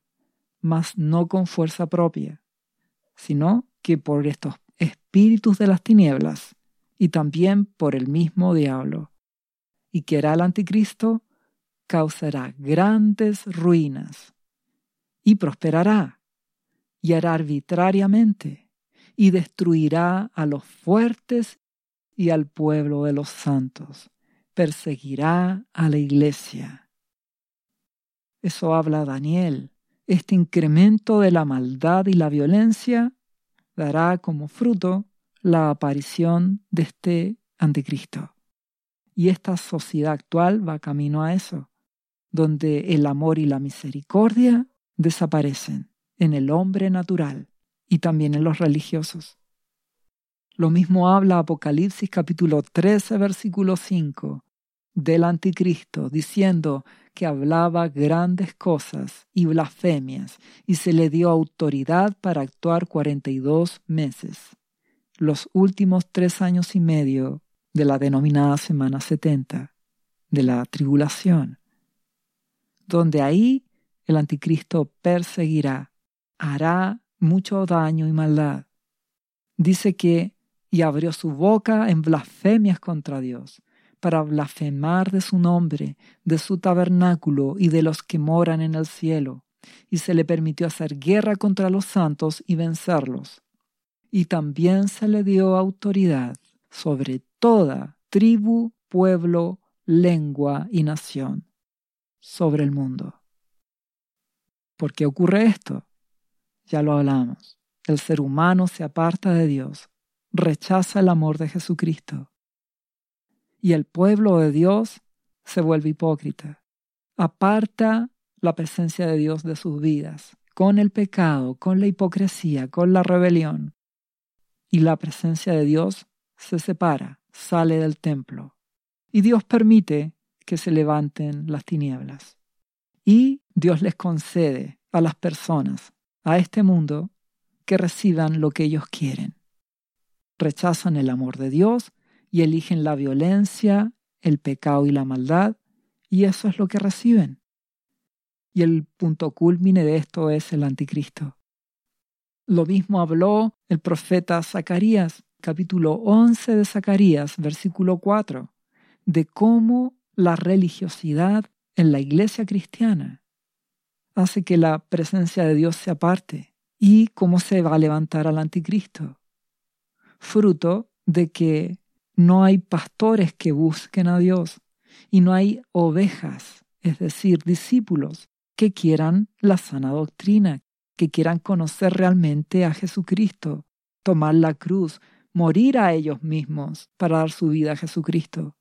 mas no con fuerza propia, sino que por estos espíritus de las tinieblas y también por el mismo diablo. Y que hará el anticristo causará grandes ruinas y prosperará y hará arbitrariamente y destruirá a los fuertes y al pueblo de los santos, perseguirá a la iglesia. Eso habla Daniel. Este incremento de la maldad y la violencia dará como fruto la aparición de este anticristo. Y esta sociedad actual va camino a eso, donde el amor y la misericordia desaparecen en el hombre natural y también en los religiosos. Lo mismo habla Apocalipsis capítulo 13 versículo 5 del anticristo, diciendo que hablaba grandes cosas y blasfemias, y se le dio autoridad para actuar cuarenta y dos meses, los últimos tres años y medio de la denominada Semana setenta, de la tribulación, donde ahí el anticristo perseguirá, hará mucho daño y maldad. Dice que y abrió su boca en blasfemias contra Dios, para blasfemar de su nombre, de su tabernáculo y de los que moran en el cielo, y se le permitió hacer guerra contra los santos y vencerlos. Y también se le dio autoridad sobre toda tribu, pueblo, lengua y nación, sobre el mundo. ¿Por qué ocurre esto? Ya lo hablamos. El ser humano se aparta de Dios, rechaza el amor de Jesucristo y el pueblo de Dios se vuelve hipócrita. Aparta la presencia de Dios de sus vidas, con el pecado, con la hipocresía, con la rebelión. Y la presencia de Dios se separa, sale del templo. Y Dios permite que se levanten las tinieblas. Y Dios les concede a las personas, a este mundo, que reciban lo que ellos quieren. Rechazan el amor de Dios y eligen la violencia, el pecado y la maldad, y eso es lo que reciben. Y el punto culmine de esto es el anticristo. Lo mismo habló el profeta Zacarías, capítulo 11 de Zacarías, versículo 4, de cómo la religiosidad en la iglesia cristiana hace que la presencia de Dios se aparte. ¿Y cómo se va a levantar al anticristo? Fruto de que no hay pastores que busquen a Dios y no hay ovejas, es decir, discípulos que quieran la sana doctrina, que quieran conocer realmente a Jesucristo, tomar la cruz, morir a ellos mismos para dar su vida a Jesucristo.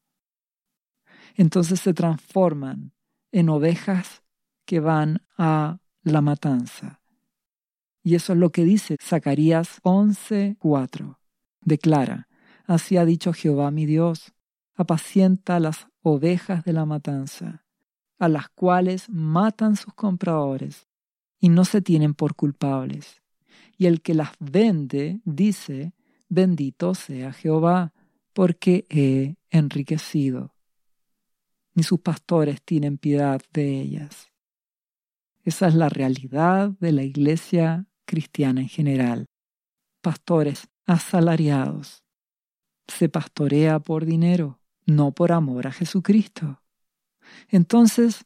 Entonces se transforman en ovejas que van a la matanza. Y eso es lo que dice Zacarías 11:4. Declara, así ha dicho Jehová mi Dios, apacienta las ovejas de la matanza, a las cuales matan sus compradores y no se tienen por culpables. Y el que las vende dice, bendito sea Jehová, porque he enriquecido. Ni sus pastores tienen piedad de ellas. Esa es la realidad de la iglesia cristiana en general. Pastores asalariados. Se pastorea por dinero, no por amor a Jesucristo. Entonces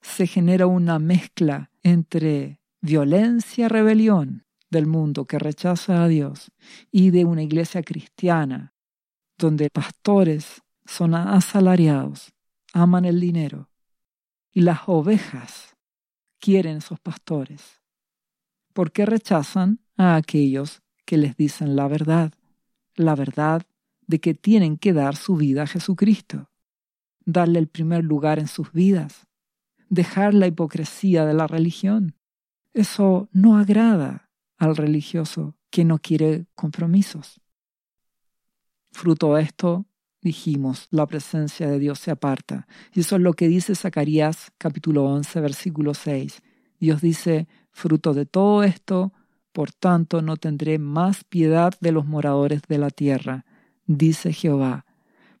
se genera una mezcla entre violencia, rebelión del mundo que rechaza a Dios y de una iglesia cristiana donde pastores son asalariados, aman el dinero y las ovejas quieren esos pastores. porque rechazan a aquellos que les dicen la verdad? La verdad de que tienen que dar su vida a Jesucristo, darle el primer lugar en sus vidas, dejar la hipocresía de la religión. Eso no agrada al religioso que no quiere compromisos. Fruto de esto, dijimos, la presencia de Dios se aparta. Y eso es lo que dice Zacarías capítulo 11, versículo 6. Dios dice, fruto de todo esto, por tanto no tendré más piedad de los moradores de la tierra, dice Jehová,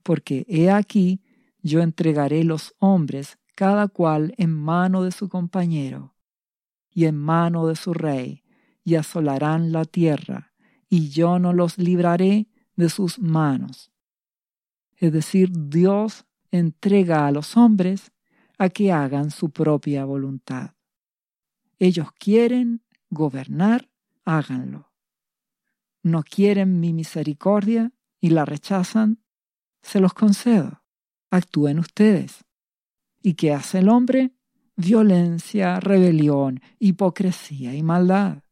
porque he aquí yo entregaré los hombres cada cual en mano de su compañero y en mano de su rey, y asolarán la tierra, y yo no los libraré de sus manos. Es decir, Dios entrega a los hombres a que hagan su propia voluntad. Ellos quieren gobernar, háganlo. No quieren mi misericordia y la rechazan, se los concedo. Actúen ustedes. ¿Y qué hace el hombre? Violencia, rebelión, hipocresía y maldad.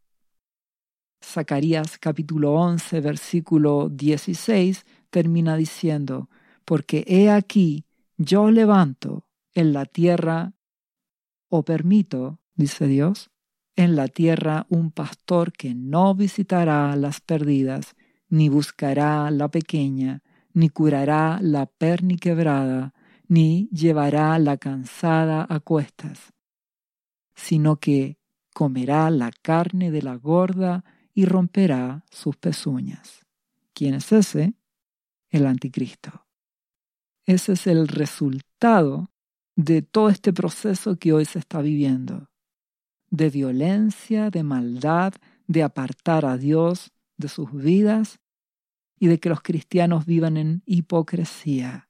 Zacarías capítulo 11, versículo 16 termina diciendo, porque he aquí, yo levanto en la tierra, o permito, dice Dios, en la tierra un pastor que no visitará las perdidas, ni buscará la pequeña, ni curará la perniquebrada, ni llevará la cansada a cuestas, sino que comerá la carne de la gorda y romperá sus pezuñas. ¿Quién es ese? El anticristo. Ese es el resultado de todo este proceso que hoy se está viviendo, de violencia, de maldad, de apartar a Dios de sus vidas y de que los cristianos vivan en hipocresía,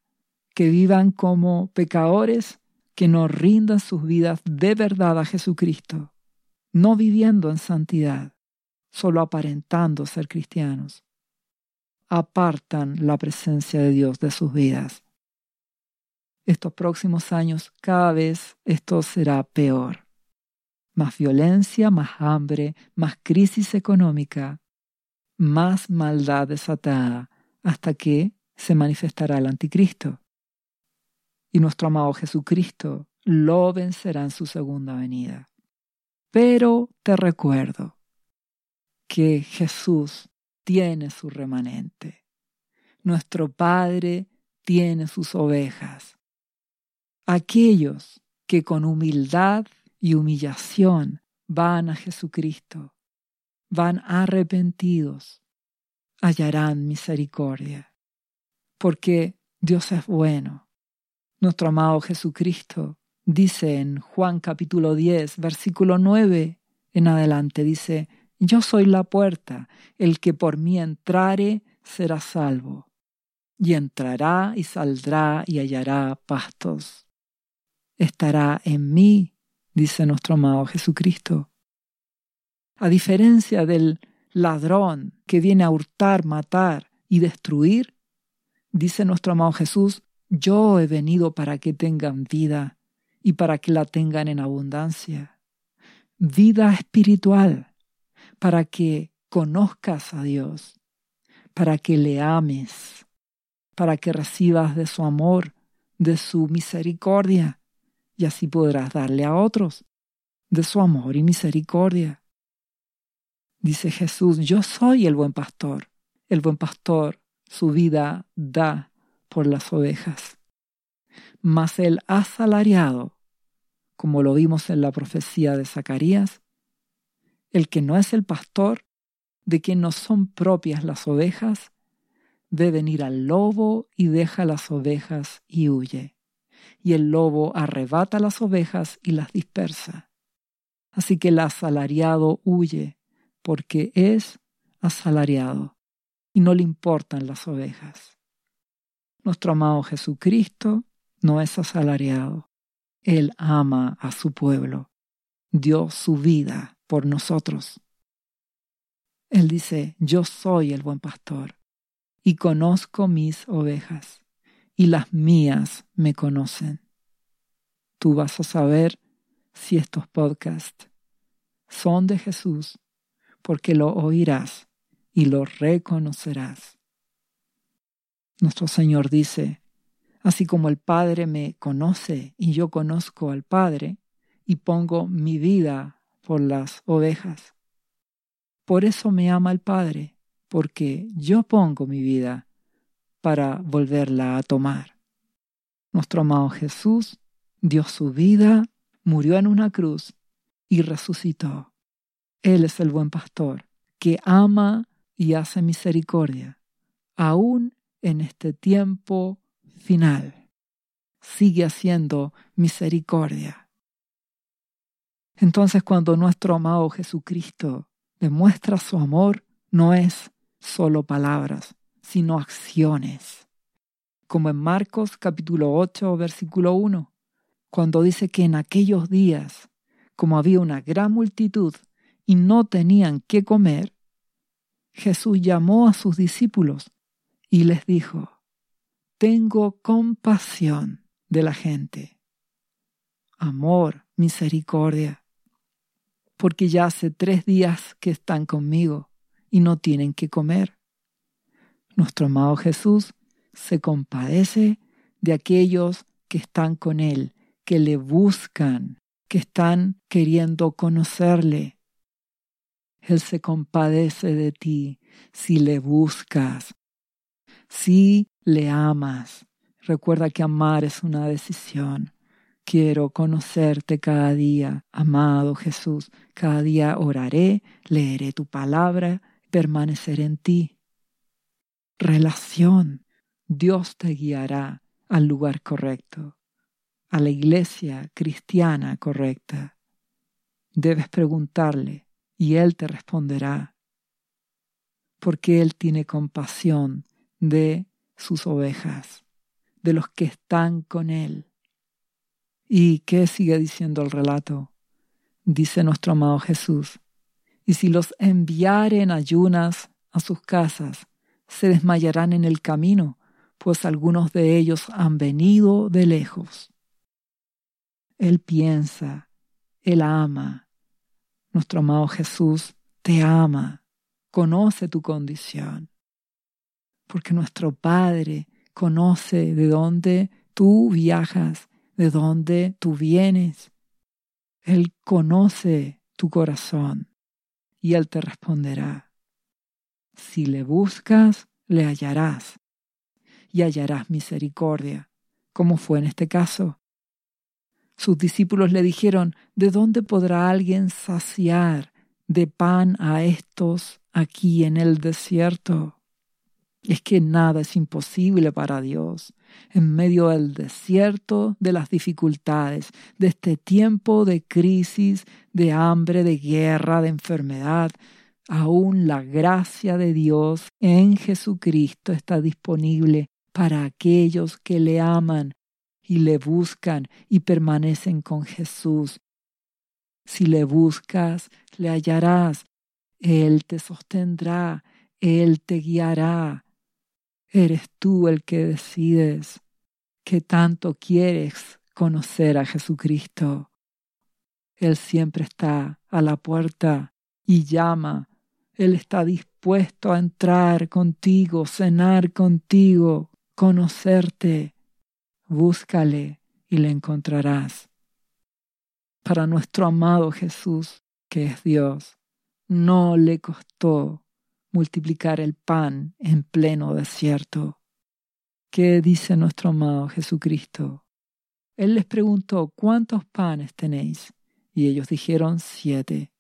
que vivan como pecadores que no rindan sus vidas de verdad a Jesucristo, no viviendo en santidad solo aparentando ser cristianos, apartan la presencia de Dios de sus vidas. Estos próximos años cada vez esto será peor. Más violencia, más hambre, más crisis económica, más maldad desatada, hasta que se manifestará el anticristo. Y nuestro amado Jesucristo lo vencerá en su segunda venida. Pero te recuerdo, que Jesús tiene su remanente. Nuestro Padre tiene sus ovejas. Aquellos que con humildad y humillación van a Jesucristo, van arrepentidos, hallarán misericordia. Porque Dios es bueno. Nuestro amado Jesucristo dice en Juan capítulo 10, versículo 9 en adelante, dice, yo soy la puerta, el que por mí entrare será salvo. y entrará y saldrá y hallará pastos. Estará en mí, dice nuestro amado Jesucristo. A diferencia del ladrón que viene a hurtar, matar y destruir, dice nuestro amado Jesús, yo he venido para que tengan vida y para que la tengan en abundancia. Vida espiritual, para que conozcas a Dios, para que le ames, para que recibas de su amor, de su misericordia, y así podrás darle a otros de su amor y misericordia. Dice Jesús, yo soy el buen pastor. El buen pastor su vida da por las ovejas. Mas el asalariado, como lo vimos en la profecía de Zacarías, el que no es el pastor, de quien no son propias las ovejas, ve venir al lobo y deja las ovejas y huye. Y el lobo arrebata las ovejas y las dispersa. Así que el asalariado huye porque es asalariado y no le importan las ovejas. Nuestro amado Jesucristo no es asalariado. Él ama a su pueblo, dio su vida por nosotros. Él dice, yo soy el buen pastor y conozco mis ovejas y las mías me conocen. Tú vas a saber si estos podcasts son de Jesús porque lo oirás y lo reconocerás. Nuestro Señor dice, así como el Padre me conoce y yo conozco al Padre, y pongo mi vida por las ovejas. Por eso me ama el Padre, porque yo pongo mi vida para volverla a tomar. Nuestro amado Jesús dio su vida, murió en una cruz y resucitó él es el buen pastor, que ama y hace misericordia, aún en este tiempo final. Sigue haciendo misericordia. Entonces cuando nuestro amado Jesucristo demuestra su amor, no es solo palabras, sino acciones. Como en Marcos capítulo 8, versículo 1, cuando dice que en aquellos días, como había una gran multitud, y no tenían qué comer, Jesús llamó a sus discípulos y les dijo, Tengo compasión de la gente, amor, misericordia, porque ya hace tres días que están conmigo y no tienen qué comer. Nuestro amado Jesús se compadece de aquellos que están con Él, que le buscan, que están queriendo conocerle, él se compadece de ti si le buscas, si le amas. Recuerda que amar es una decisión. Quiero conocerte cada día, amado Jesús. Cada día oraré, leeré tu palabra, permaneceré en ti. Relación. Dios te guiará al lugar correcto, a la iglesia cristiana correcta. Debes preguntarle, y Él te responderá, porque Él tiene compasión de sus ovejas, de los que están con Él. ¿Y qué sigue diciendo el relato? Dice nuestro amado Jesús, y si los enviaren ayunas a sus casas, se desmayarán en el camino, pues algunos de ellos han venido de lejos. Él piensa, Él ama, nuestro amado Jesús te ama, conoce tu condición, porque nuestro Padre conoce de dónde tú viajas, de dónde tú vienes. Él conoce tu corazón y Él te responderá. Si le buscas, le hallarás y hallarás misericordia, como fue en este caso. Sus discípulos le dijeron, ¿de dónde podrá alguien saciar de pan a estos aquí en el desierto? Es que nada es imposible para Dios. En medio del desierto, de las dificultades, de este tiempo de crisis, de hambre, de guerra, de enfermedad, aún la gracia de Dios en Jesucristo está disponible para aquellos que le aman y le buscan y permanecen con Jesús. Si le buscas, le hallarás. Él te sostendrá, Él te guiará. Eres tú el que decides que tanto quieres conocer a Jesucristo. Él siempre está a la puerta y llama. Él está dispuesto a entrar contigo, cenar contigo, conocerte. Búscale y le encontrarás. Para nuestro amado Jesús, que es Dios, no le costó multiplicar el pan en pleno desierto. ¿Qué dice nuestro amado Jesucristo? Él les preguntó, ¿cuántos panes tenéis? Y ellos dijeron, siete.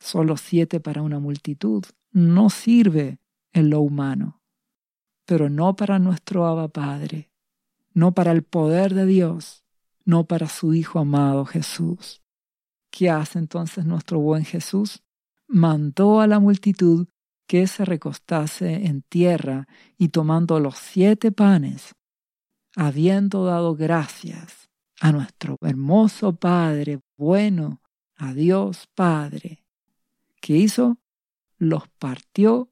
Solo siete para una multitud no sirve en lo humano, pero no para nuestro Abba Padre, no para el poder de Dios, no para su Hijo amado Jesús. ¿Qué hace entonces nuestro buen Jesús? Mandó a la multitud que se recostase en tierra y tomando los siete panes habiendo dado gracias a nuestro hermoso Padre bueno, a Dios Padre, que hizo, los partió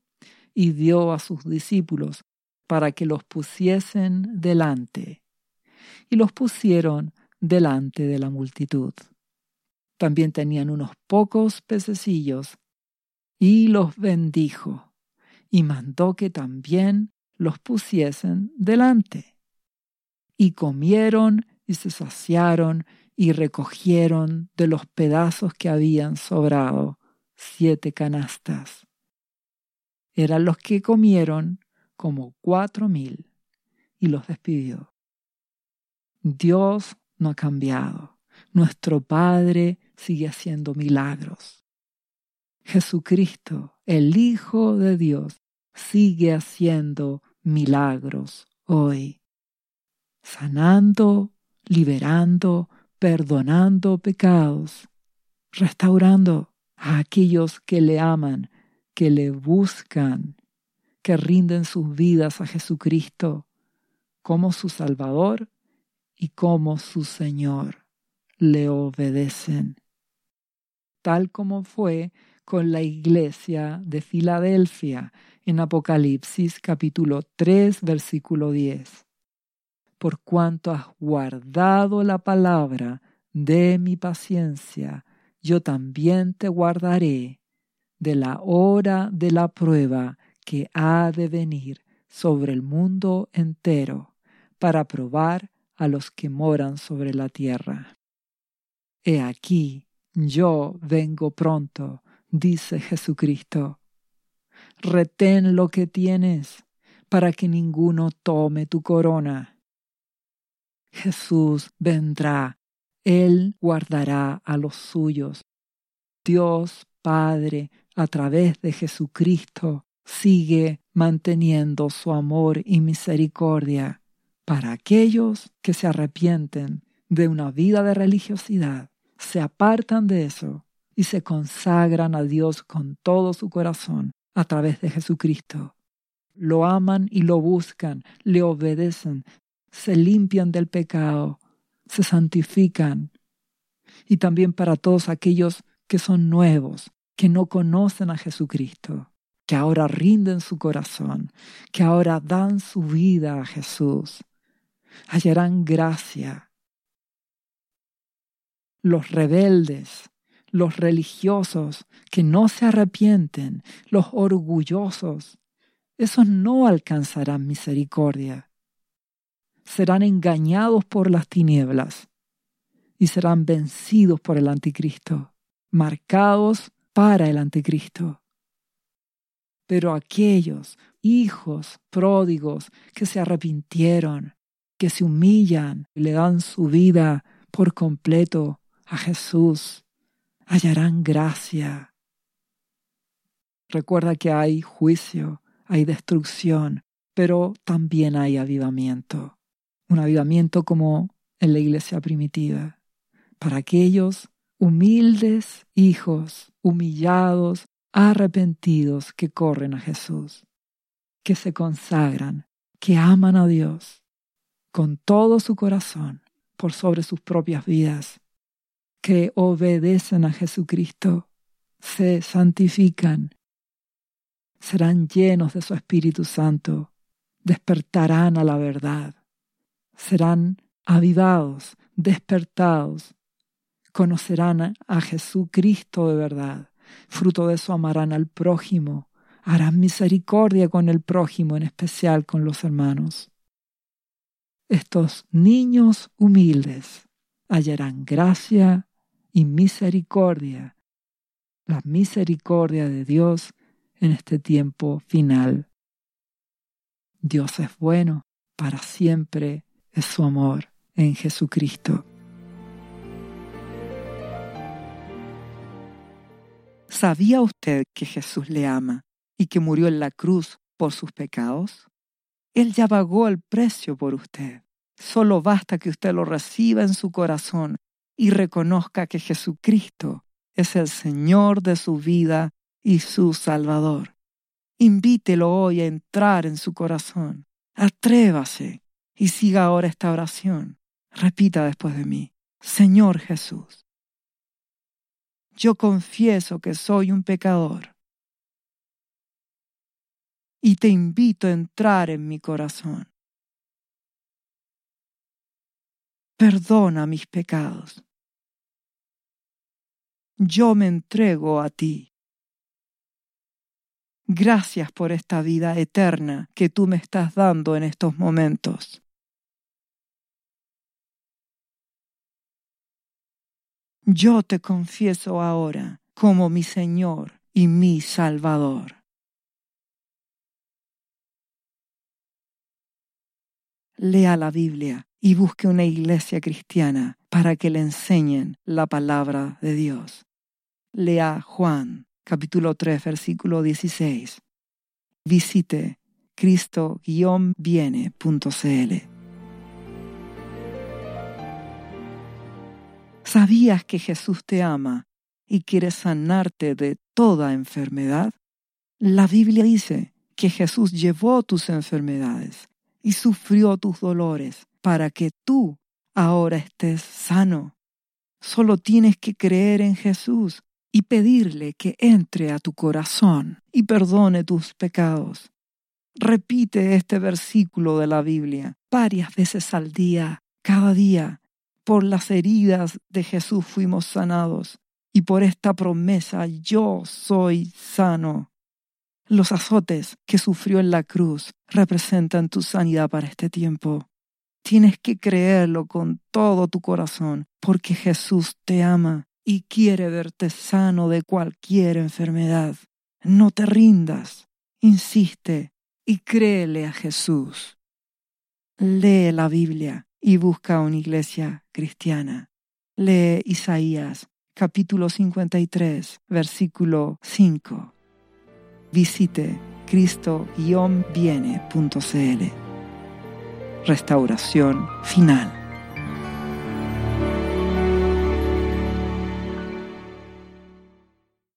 y dio a sus discípulos para que los pusiesen delante. Y los pusieron delante de la multitud. También tenían unos pocos pececillos, y los bendijo, y mandó que también los pusiesen delante y comieron y se saciaron y recogieron de los pedazos que habían sobrado siete canastas. Eran los que comieron como cuatro mil y los despidió. Dios no ha cambiado. Nuestro Padre sigue haciendo milagros. Jesucristo, el Hijo de Dios, sigue haciendo milagros hoy sanando, liberando, perdonando pecados, restaurando a aquellos que le aman, que le buscan, que rinden sus vidas a Jesucristo como su Salvador y como su Señor. Le obedecen. Tal como fue con la iglesia de Filadelfia en Apocalipsis capítulo 3 versículo 10 por cuanto has guardado la palabra de mi paciencia, yo también te guardaré de la hora de la prueba que ha de venir sobre el mundo entero, para probar a los que moran sobre la tierra. He aquí, yo vengo pronto, dice Jesucristo. Retén lo que tienes, para que ninguno tome tu corona. Jesús vendrá, Él guardará a los suyos. Dios Padre, a través de Jesucristo, sigue manteniendo su amor y misericordia para aquellos que se arrepienten de una vida de religiosidad, se apartan de eso y se consagran a Dios con todo su corazón a través de Jesucristo. Lo aman y lo buscan, le obedecen, se limpian del pecado, se santifican. Y también para todos aquellos que son nuevos, que no conocen a Jesucristo, que ahora rinden su corazón, que ahora dan su vida a Jesús, hallarán gracia. Los rebeldes, los religiosos que no se arrepienten, los orgullosos, esos no alcanzarán misericordia serán engañados por las tinieblas y serán vencidos por el anticristo, marcados para el anticristo. Pero aquellos hijos pródigos que se arrepintieron, que se humillan y le dan su vida por completo a Jesús, hallarán gracia. Recuerda que hay juicio, hay destrucción, pero también hay avivamiento un avivamiento como en la iglesia primitiva, para aquellos humildes hijos, humillados, arrepentidos que corren a Jesús, que se consagran que aman a Dios con todo su corazón por sobre sus propias vidas, que obedecen a Jesucristo, se santifican, serán llenos de su Espíritu Santo, despertarán a la verdad, serán avivados, despertados, conocerán a Jesucristo de verdad, fruto de eso amarán al prójimo, harán misericordia con el prójimo, en especial con los hermanos. Estos niños humildes hallarán gracia y misericordia, la misericordia de Dios en este tiempo final. Dios es bueno, para siempre es su amor en Jesucristo. ¿Sabía usted que Jesús le ama y que murió en la cruz por sus pecados? Él ya pagó el precio por usted. Solo basta que usted lo reciba en su corazón y reconozca que Jesucristo es el Señor de su vida y su Salvador. Invítelo hoy a entrar en su corazón. Atrévase y siga ahora esta oración. Repita después de mí. Señor Jesús, yo confieso que soy un pecador y te invito a entrar en mi corazón. Perdona mis pecados. Yo me entrego a ti. Gracias por esta vida eterna que tú me estás dando en estos momentos. Yo te confieso ahora como mi Señor y mi Salvador. lea la Biblia y busque una iglesia cristiana para que le enseñen la palabra de Dios. Lea Juan capítulo 3 versículo 16. Visite cristo-viene.cl. ¿Sabías que Jesús te ama y quiere sanarte de toda enfermedad? La Biblia dice que Jesús llevó tus enfermedades y sufrió tus dolores para que tú ahora estés sano. Solo tienes que creer en Jesús y pedirle que entre a tu corazón y perdone tus pecados. Repite este versículo de la Biblia varias veces al día, cada día. Por las heridas de Jesús fuimos sanados y por esta promesa yo soy sano. Los azotes que sufrió en la cruz representan tu sanidad para este tiempo. Tienes que creerlo con todo tu corazón, porque Jesús te ama y quiere verte sano de cualquier enfermedad. No te rindas, insiste y créele a Jesús. Lee la Biblia y busca una iglesia cristiana. Lee Isaías capítulo 53, versículo 5 visite cristo-viene.cl. Restauración final.